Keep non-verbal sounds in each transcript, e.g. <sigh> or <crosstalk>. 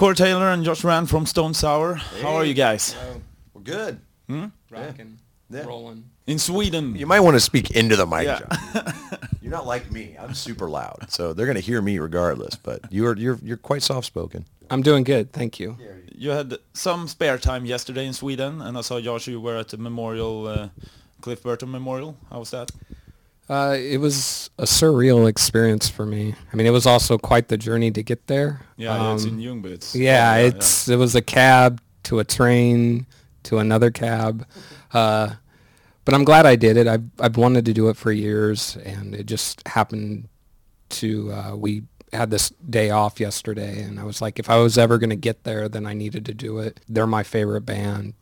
Corey Taylor and Josh Rand from Stone Sour. How are you guys? We're good. Rocking, Yeah. rolling. In Sweden. You might want to speak into the mic, Yeah. John. <laughs> You're not like me. I'm super loud, so they're gonna hear me regardless. But you're you're you're quite soft spoken. I'm doing good, thank you. You had some spare time yesterday in Sweden, and I saw Josh, you were at the memorial, uh, Cliff Burton Memorial. How was that? Uh, it was a surreal experience for me. I mean, it was also quite the journey to get there. Yeah, it's Um, in Ljungby. It's, Yeah, it's it was a cab to a train to another cab, uh, but I'm glad I did it. I've I've wanted to do it for years, and it just happened to uh, we had this day off yesterday, and I was like, if I was ever going to get there, then I needed to do it. They're my favorite band.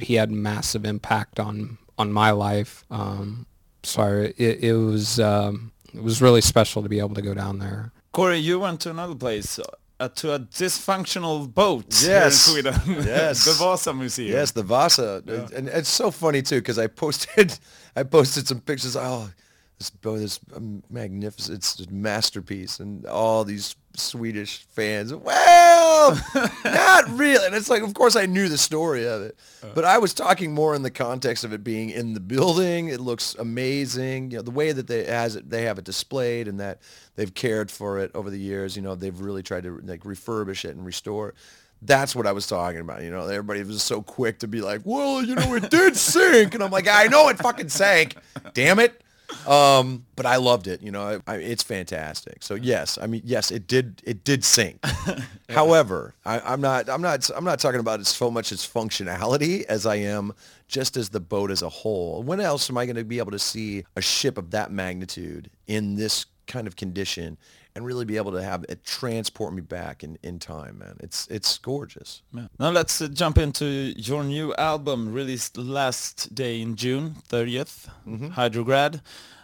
He had massive impact on on my life. Um, so I, it, it was um, it was really special to be able to go down there. Corey, you went to another place, uh, to a dysfunctional boat Yes. here in Sweden. <laughs> Yes. the Vasa Museum. Yes, the Vasa, and it's so funny too because I posted <laughs> I posted some pictures. Oh, this boat is um, magnificent. It's a masterpiece, and all these Swedish fans. Well, <laughs> not really. And it's like, of course, I knew the story of it, uh. but I was talking more in the context of it being in the building. It looks amazing. You know, the way that they has it, they have it displayed, and that they've cared for it over the years. You know, they've really tried to like refurbish it and restore it. That's what I was talking about. You know, everybody was so quick to be like, well, you know, it did sink. And I'm like, I know it fucking sank. Damn it. Um, but I loved it. You know, I, I, it's fantastic. So yes, I mean, yes, it did. It did sink. <laughs> However, I, I'm not. I'm not. I'm not talking about it so much its functionality as I am just as the boat as a whole. When else am I going to be able to see a ship of that magnitude in this kind of condition and really be able to have it transport me back in, in time, man? It's it's gorgeous. Yeah. Now let's uh, jump into your new album released last day in June 30th, Mm-hmm. Hydrograd.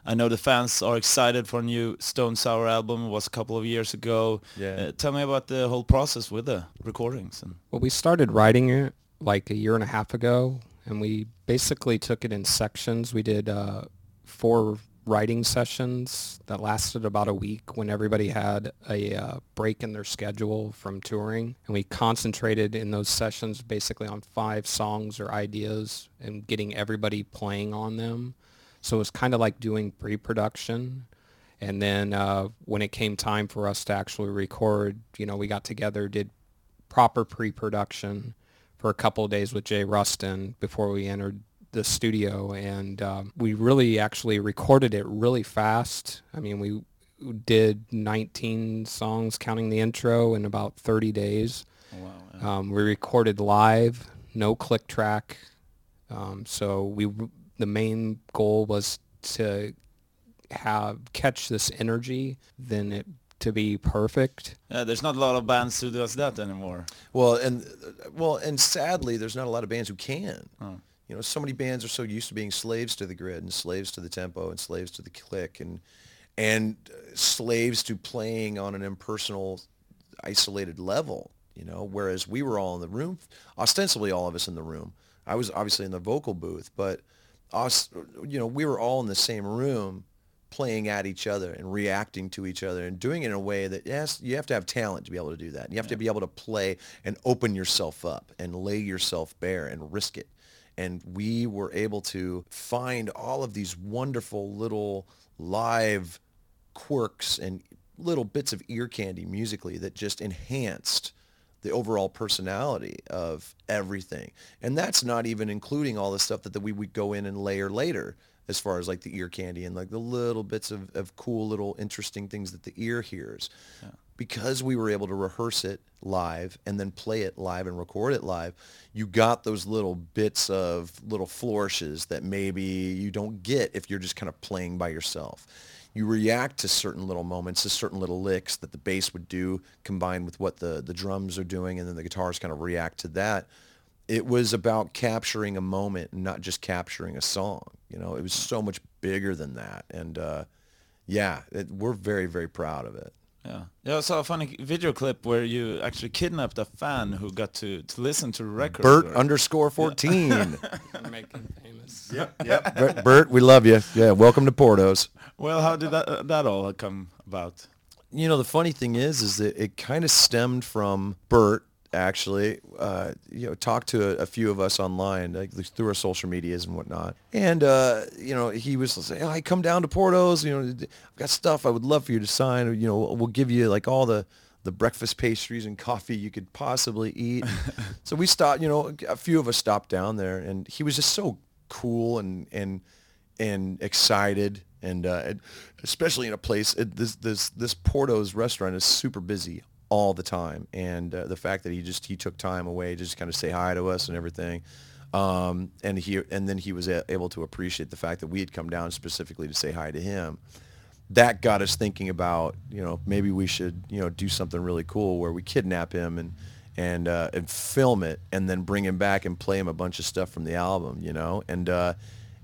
I know the fans are excited for a new Stone Sour album. It was a couple of years ago. Yeah. Uh, tell me about the whole process with the recordings. And Well, we started writing it like a year and a half ago, and we basically took it in sections. We did uh, four writing sessions that lasted about a week when everybody had a uh, break in their schedule from touring. And we concentrated in those sessions basically on five songs or ideas and getting everybody playing on them. So it was kind of like doing pre-production. And then uh, when it came time for us to actually record, you know, we got together, did proper pre-production for a couple of days with Jay Ruston before we entered the studio, and um, we really actually recorded it really fast. I mean, we did 19 songs, counting the intro, in about 30 days. wow, yeah. Um, we recorded live, no click track. Um, so we the main goal was to have catch this energy, then it to be perfect. Yeah, there's not a lot of bands who does that anymore. Well, and well, and sadly, there's not a lot of bands who can. Oh. You know, so many bands are so used to being slaves to the grid and slaves to the tempo and slaves to the click and and uh, slaves to playing on an impersonal, isolated level. You know, whereas we were all in the room, ostensibly all of us in the room. I was obviously in the vocal booth, but us, you know, we were all in the same room playing at each other and reacting to each other and doing it in a way that yes you have to have talent to be able to do that you have to be able to play and open yourself up and lay yourself bare and risk it and we were able to find all of these wonderful little live quirks and little bits of ear candy musically that just enhanced the overall personality of everything. And that's not even including all the stuff that, that we would go in and layer later as far as like the ear candy and like the little bits of, of cool little interesting things that the ear hears. Because we were able to rehearse it live and then play it live and record it live, you got those little bits of little flourishes that maybe you don't get if you're just kind of playing by yourself you react to certain little moments, to certain little licks that the bass would do combined with what the, the drums are doing, and then the guitars kind of react to that. It was about capturing a moment and not just capturing a song. You know, it was so much bigger than that. And uh, yeah, it, we're very, very proud of it. Yeah. Yeah, I saw a funny video clip where you actually kidnapped a fan who got to, to listen to the record. Bert or- underscore 14. <laughs> Making famous. yep. <laughs> Bert, Bert, we love you. Yeah, welcome to Porto's. Well, how did that, uh, that all come about? you know the funny thing is is that it kind of stemmed from bert actually. Uh, you know, talked to a, a, few of us online, like through our social medias and whatnot. And uh, you know, he was saying, oh, "I come down to Porto's. You know, I've got stuff I would love for you to sign. You know, we'll give you like all the." the breakfast pastries and coffee you could possibly eat. <laughs> so we stopped, you know, a few of us stopped down there and he was just so cool and, and, and excited. And uh, especially in a place, it, this, this, this Porto's restaurant is super busy all the time. And uh, the fact that he just, he took time away to just kind of say hi to us and everything. Um, and he, and then he was a- able to appreciate the fact that we had come down specifically to say hi to him that got us thinking about you know maybe we should you know do something really cool where we kidnap him and and uh, and film it and then bring him back and play him a bunch of stuff from the album you know and uh,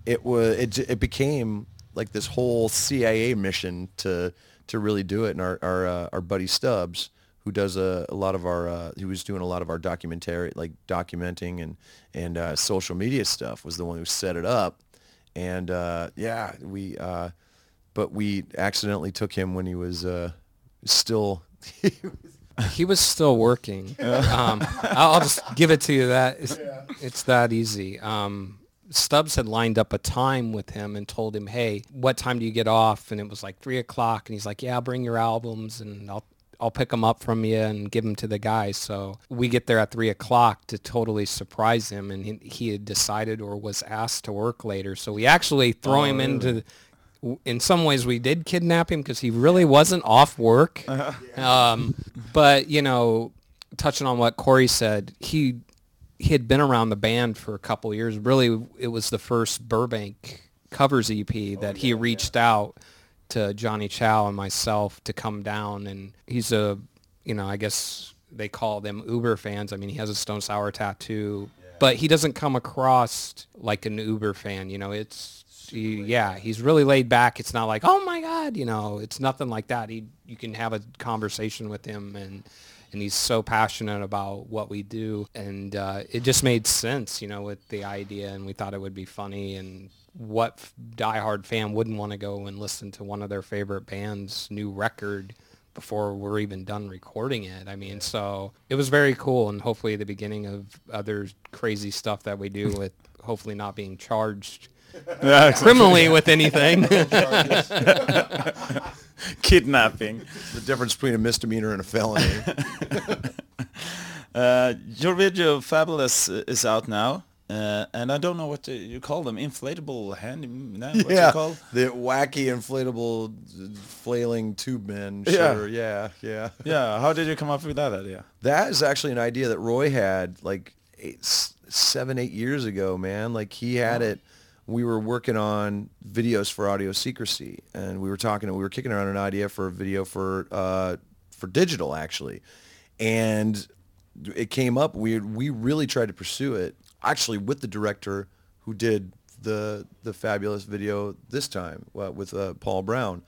it was it, it became like this whole CIA mission to to really do it and our our, uh, our buddy Stubbs who does a, a lot of our uh, who was doing a lot of our documentary like documenting and and uh, social media stuff was the one who set it up and uh, yeah we but we accidentally took him when he was uh, still. <laughs> he was still working. Um, I'll just give it to you that it's, yeah. it's that easy. Um, Stubbs had lined up a time with him and told him, "Hey, what time do you get off?" And it was like three o'clock, and he's like, "Yeah, I'll bring your albums, and I'll I'll pick them up from you and give them to the guys." So we get there at three o'clock to totally surprise him, and he, he had decided or was asked to work later. So we actually throw oh, him really? into in some ways we did kidnap him because he really wasn't off work. <laughs> Uh-huh. Um, but you know, touching on what Corey said, he he had been around the band for a couple years. Really, it was the first Burbank covers EP that oh, he reached yeah. out to Johny Chow and myself to come down, and he's a you know I guess they call them Uber fans. I mean, he has a Stone Sour tattoo, yeah. but he doesn't come across like an Uber fan. You know, it's he, yeah, he's really laid back. It's not like, oh my God, you know, it's nothing like that. He, you can have a conversation with him and, and he's so passionate about what we do. And uh, it just made sense, you know, with the idea and we thought it would be funny and what diehard fan wouldn't want to go and listen to one of their favorite bands' new record before we're even done recording it. I mean, so it was very cool and hopefully the beginning of other crazy stuff that we do <laughs> with hopefully not being charged <laughs> yeah, criminally with anything. <laughs> Kidnapping. The difference between a misdemeanor and a felony. uh, your video Fabulous is out now. Uh, and I don't know what to, you call them, inflatable hand, no, what's yeah, it called? The wacky inflatable flailing tube men. Sure, yeah, yeah, <laughs> yeah. yeah, how did you come up with that idea? That is actually an idea that Roy had like eight, seven, eight years ago, man. Like he had it we were working on videos for audio secrecy and we were talking and we were kicking around an idea for a video for uh, for digital actually and it came up we we really tried to pursue it actually with the director who did the the fabulous video this time uh, with uh, Paul Brown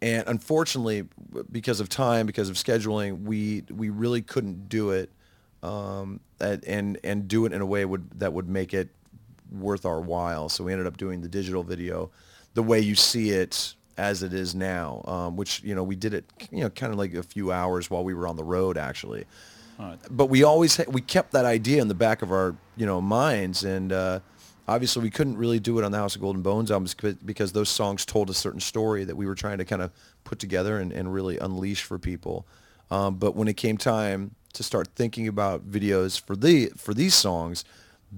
and unfortunately because of time because of scheduling we we really couldn't do it um, and and do it in a way would that would make it worth our while. So we ended up doing the digital video the way you see it as it is now, um, which, you know, we did it, you know, kind of like a few hours while we were on the road, actually. Right. But we always, ha- we kept that idea in the back of our, you know, minds. And uh, obviously we couldn't really do it on the House of Gold and Bones albums because those songs told a certain story that we were trying to kind of put together and, and really unleash for people. Um, but when it came time to start thinking about videos for the for these songs,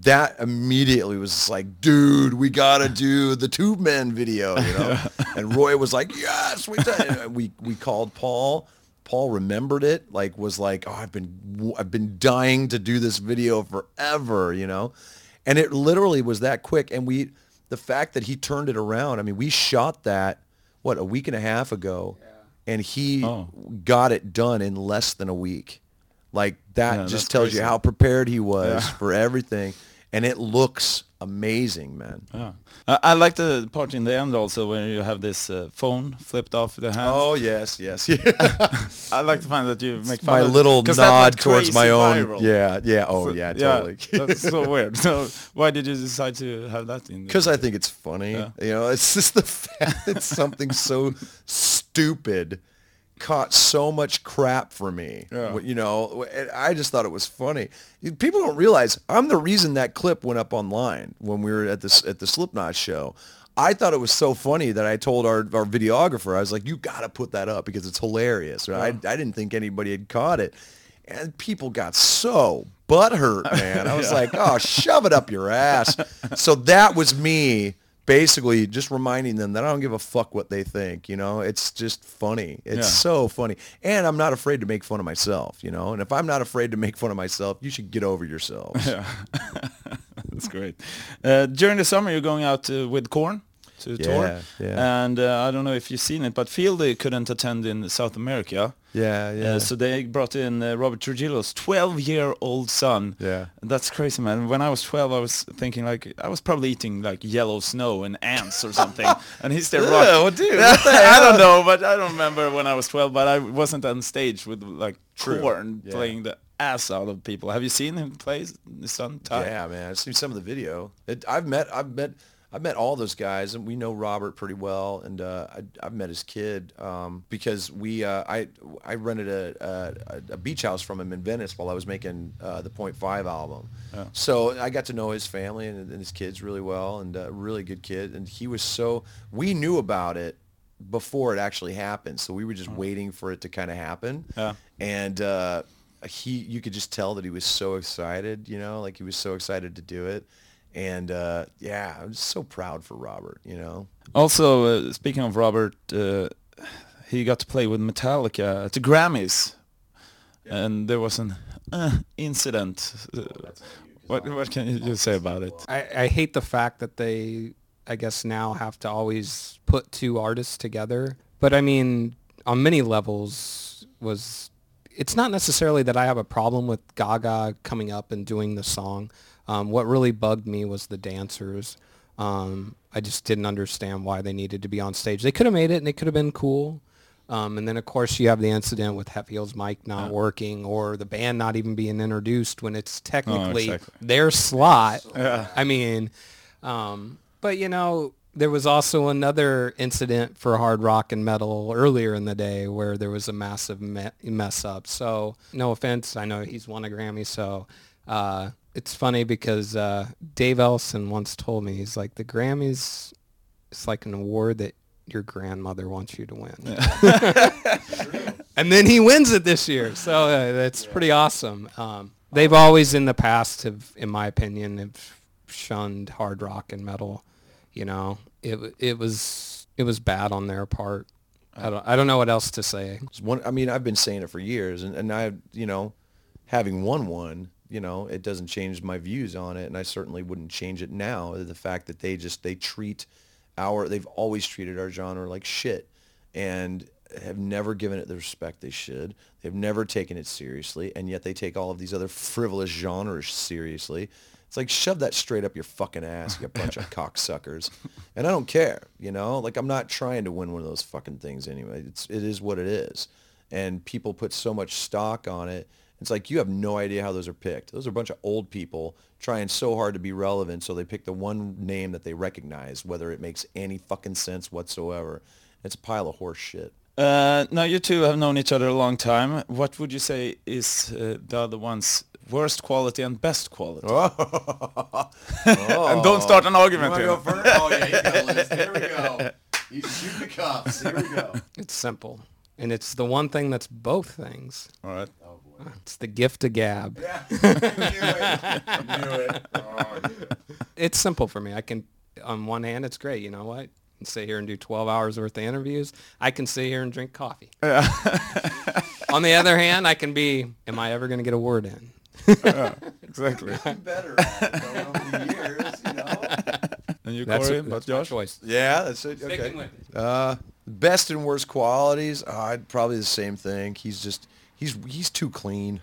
that immediately was like, dude, we gotta do the Tube Men video, you know. <laughs> and Roy was like, yes, we did. we we called Paul. Paul remembered it, like was like, oh, I've been I've been dying to do this video forever, you know. And it literally was that quick. And we, the fact that he turned it around. I mean, we shot that what a week and a half ago, yeah. and he oh. got it done in less than a week. Like that yeah, just tells crazy. you how prepared he was yeah. for everything, and it looks amazing, man. Yeah. I like the part in the end also when you have this uh, phone flipped off the hand. Oh yes, yes. Yeah. <laughs> I like to find that you make fun my little nod towards my own. Viral. Yeah, yeah. Oh so, yeah, totally. Yeah, that's so <laughs> weird. So why did you decide to have that in? Because I think it's funny. Yeah. You know, it's just the <laughs> fact it's something so stupid caught so much crap for me. Yeah. You know, I just thought it was funny. People don't realize I'm the reason that clip went up online when we were at this at the Slipknot show. I thought it was so funny that I told our, our videographer, I was like, you got to put that up because it's hilarious. I, I didn't think anybody had caught it. And people got so butthurt, man. I was <laughs> like, oh, shove it up your ass. So that was me basically just reminding them that I don't give a fuck what they think. You know, it's just funny. It's Yeah. so funny. And I'm not afraid to make fun of myself, you know. And if I'm not afraid to make fun of myself, you should get over yourselves. Yeah, <laughs> that's great. Uh, during the summer, you're going out uh, with Korn to tour, Yeah, yeah. and uh, I don't know if you've seen it, but Fieldy couldn't attend in South America. Yeah, yeah. Uh, so they brought in uh, Robert Trujillo's 12-year-old son. Yeah. That's crazy, man. When I was 12, I was thinking like I was probably eating like yellow snow and ants or something, <laughs> and he's there. Rock- well, dude, what <laughs> I don't know, but I don't remember when I was 12. But I wasn't on stage with like True. Korn Yeah. playing the ass out of people. Have you seen him play his son? Tye? Yeah, man. I've seen some of the video. It, I've met, I've met, I've met all those guys, and we know Robert pretty well. And uh, I, I've met his kid um, because we, uh, I, I rented a, a, a beach house from him in Venice while I was making uh, the Point Five album. So I got to know his family and, and his kids really well, and a really good kid. And he was so. We knew about it before it actually happened, so we were just waiting for it to kind of happen. Yeah. And uh, he, you could just tell that he was so excited, you know, like he was so excited to do it. And uh, yeah, I'm just so proud for Robert, you know. Also, uh, speaking of Robert, uh, he got to play with Metallica at the Grammys, and there was an uh, incident. Uh, what what can you just say about it? I, I hate the fact that they, I guess now have to always put two artists together. But I mean, on many levels, was it's not necessarily that I have a problem with Gaga coming up and doing the song. Um, what really bugged me was the dancers. Um, I just didn't understand why they needed to be on stage. They could have made it and it could have been cool. Um, and then of course you have the incident with Hetfield's mic not working or the band not even being introduced when it's technically exactly. their slot. <laughs> Yeah. I mean, um, but you know, there was also another incident for hard rock and metal earlier in the day where there was a massive me- mess up. So no offense, I know he's won a Grammy. So uh, it's funny because uh, Dave Ellefson once told me he's like the Grammys. It's like an award that your grandmother wants you to win. <laughs> and then he wins it this year. So uh, that's pretty awesome. Um, they've always in the past have, in my opinion, have shunned hard rock and metal. You know, it it was it was bad on their part. I don't I don't know what else to say. One, I mean, I've been saying it for years, and, and I, you know, having won one, you know, it doesn't change my views on it, and I certainly wouldn't change it now. The fact that they just they treat our, they've always treated our genre like shit, and have never given it the respect they should. They've never taken it seriously, and yet they take all of these other frivolous genres seriously. It's like shove that straight up your fucking ass, you bunch of <laughs> cocksuckers. And I don't care, you know. Like I'm not trying to win one of those fucking things anyway. It's it is what it is, and people put so much stock on it. It's like you have no idea how those are picked. Those are a bunch of old people trying so hard to be relevant, so they pick the one name that they recognize, whether it makes any fucking sense whatsoever. It's a pile of horse shit. Uh, now you two have known each other a long time. What would you say is uh, the other one's worst quality and best quality? Oh, <laughs> and don't start an argument here. Oh yeah, here we go, Liz. <laughs> Here we go. You shoot the cuffs. Here we go. It's simple, and it's the one thing that's both things. All right. It's the gift of gab. <laughs> Knew it. Knew it. Oh, It's simple for me. I can, on one hand, it's great. You know what? I can sit here and do 12 hours worth of interviews. I can sit here and drink coffee. <laughs> on the other hand, I can be, am I ever going to get a word in? Exactly. <laughs> better it over years, you know. And you, That's, Corey, that's but my Josh? choice. Yeah, that's it. Okay. Sticking with it. Uh, best and worst qualities. Uh, I'd probably the same thing. He's just he's he's too clean.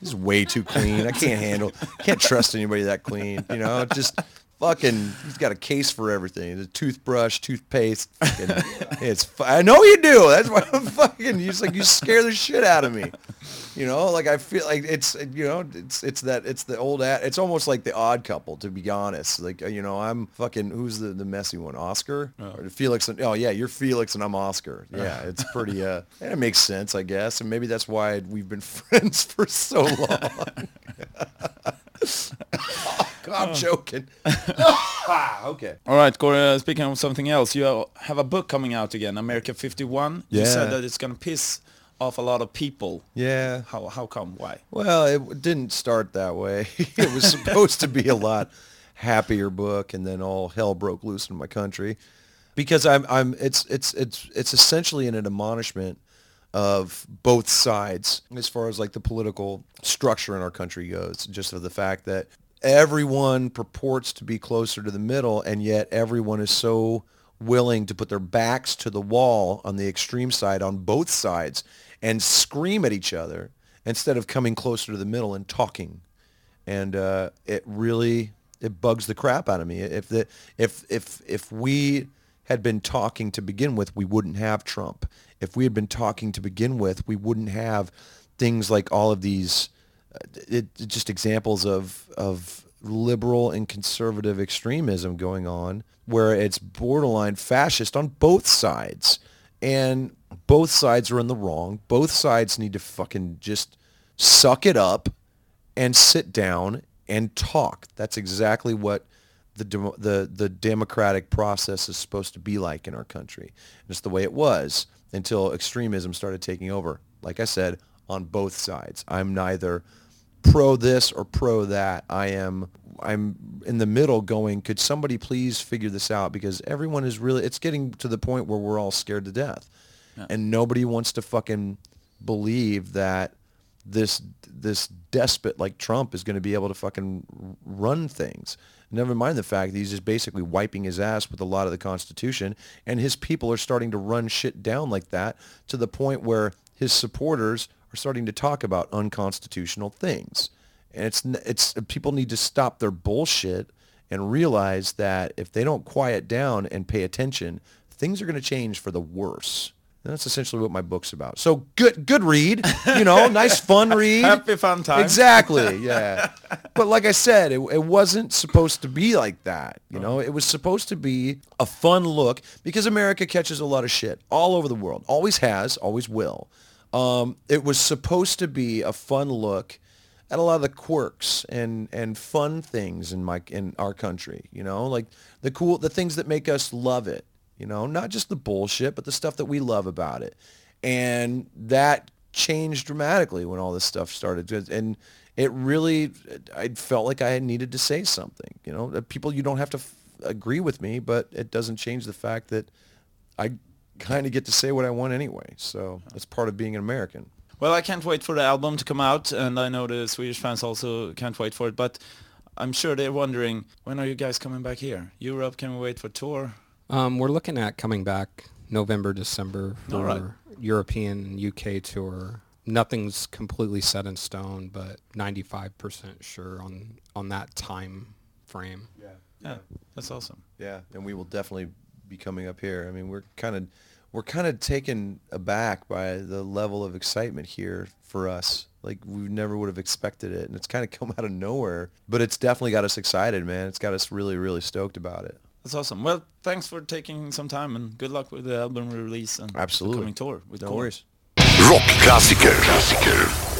He's way too clean. I can't handle. Can't trust anybody that clean. You know, just fucking he's got a case for everything. The toothbrush, toothpaste. Fucking, it's I know you do. That's why I'm fucking. You just like you scare the shit out of me. You know, like I feel like it's you know it's it's that it's the old ad. It's almost like the Odd Couple, to be honest. Like uh, you know, I'm fucking who's the the messy one, Oscar or Felix? And, oh yeah, you're Felix and I'm Oscar. <laughs> Yeah, it's pretty. uh and It makes sense, I guess, and maybe that's why we've been <laughs> friends for so long. <laughs> I'm joking. <laughs> Ah, okay. All right, Corey, uh, speaking of something else, you uh, have a book coming out again, America 51. Yeah. You said that it's going to piss off a lot of people. Yeah. How, how come? Why? Well, it didn't start that way. <laughs> it was supposed to be a lot happier book, and then all hell broke loose in my country because I'm I'm it's it's it's it's essentially an admonishment of both sides as far as like the political structure in our country goes. Just of the fact that everyone purports to be closer to the middle, and yet everyone is so willing to put their backs to the wall on the extreme side on both sides and scream at each other instead of coming closer to the middle and talking. And uh, it really it bugs the crap out of me. If the if if if we had been talking to begin with, we wouldn't have Trump. If we had been talking to begin with, we wouldn't have things like all of these Uh, it, it- just examples of of liberal and conservative extremism going on where it's borderline fascist on both sides. And both sides are in the wrong. Both sides need to fucking just suck it up and sit down and talk. That's exactly what the demo- the the democratic process is supposed to be like in our country. It's the way it was until extremism started taking over. Like i said on both sides. I'm neither pro this or pro that. I am I'm in the middle going, could somebody please figure this out because everyone is really it's getting to the point where we're all scared to death. And nobody wants to fucking believe that this this despot like Trump is going to be able to fucking run things. Never mind the fact that he's just basically wiping his ass with a lot of the Constitution, and his people are starting to run shit down like that to the point where his supporters are starting to talk about unconstitutional things. And it's it's people need to stop their bullshit and realize that if they don't quiet down and pay attention, things are going to change for the worse. And that's essentially what my book's about. So good, good read. You know, <laughs> nice fun read. Happy fun time. Exactly. <laughs> Yeah. but like I said, it, it wasn't supposed to be like that. You oh. know, it was supposed to be a fun look because America catches a lot of shit all over the world. Always has, always will. Um, it was supposed to be a fun look at a lot of the quirks and and fun things in my in our country. You know, like the cool the things that make us love it. You know, not just the bullshit, but the stuff that we love about it. And that changed dramatically when all this stuff started. And it really, I felt like I needed to say something. You know, people, you don't have to f- agree with me, but it doesn't change the fact that I kind of get to say what I want anyway. So that's part of being an American. Well, I can't wait for the album to come out, and I know the Swedish fans also can't wait for it. But I'm sure they're wondering when are you guys coming back here? Europe? Can we wait for tour? Um, we're looking at coming back November, December for All right. European and UK tour. Nothing's completely set in stone, but 95% sure on on that time frame. Yeah. Yeah, that's awesome. Yeah, and we will definitely be coming up here. I mean, we're kind of we're kind of taken aback by the level of excitement here for us. Like we never would have expected it, and it's kind of <laughs> come out of nowhere. But it's definitely got us excited, man. It's got us really, really stoked about it. That's awesome. Well, thanks for taking some time, and good luck with the album release and Absolutely. the coming tour with No Core. worries. Rockklassiker. Klassiker.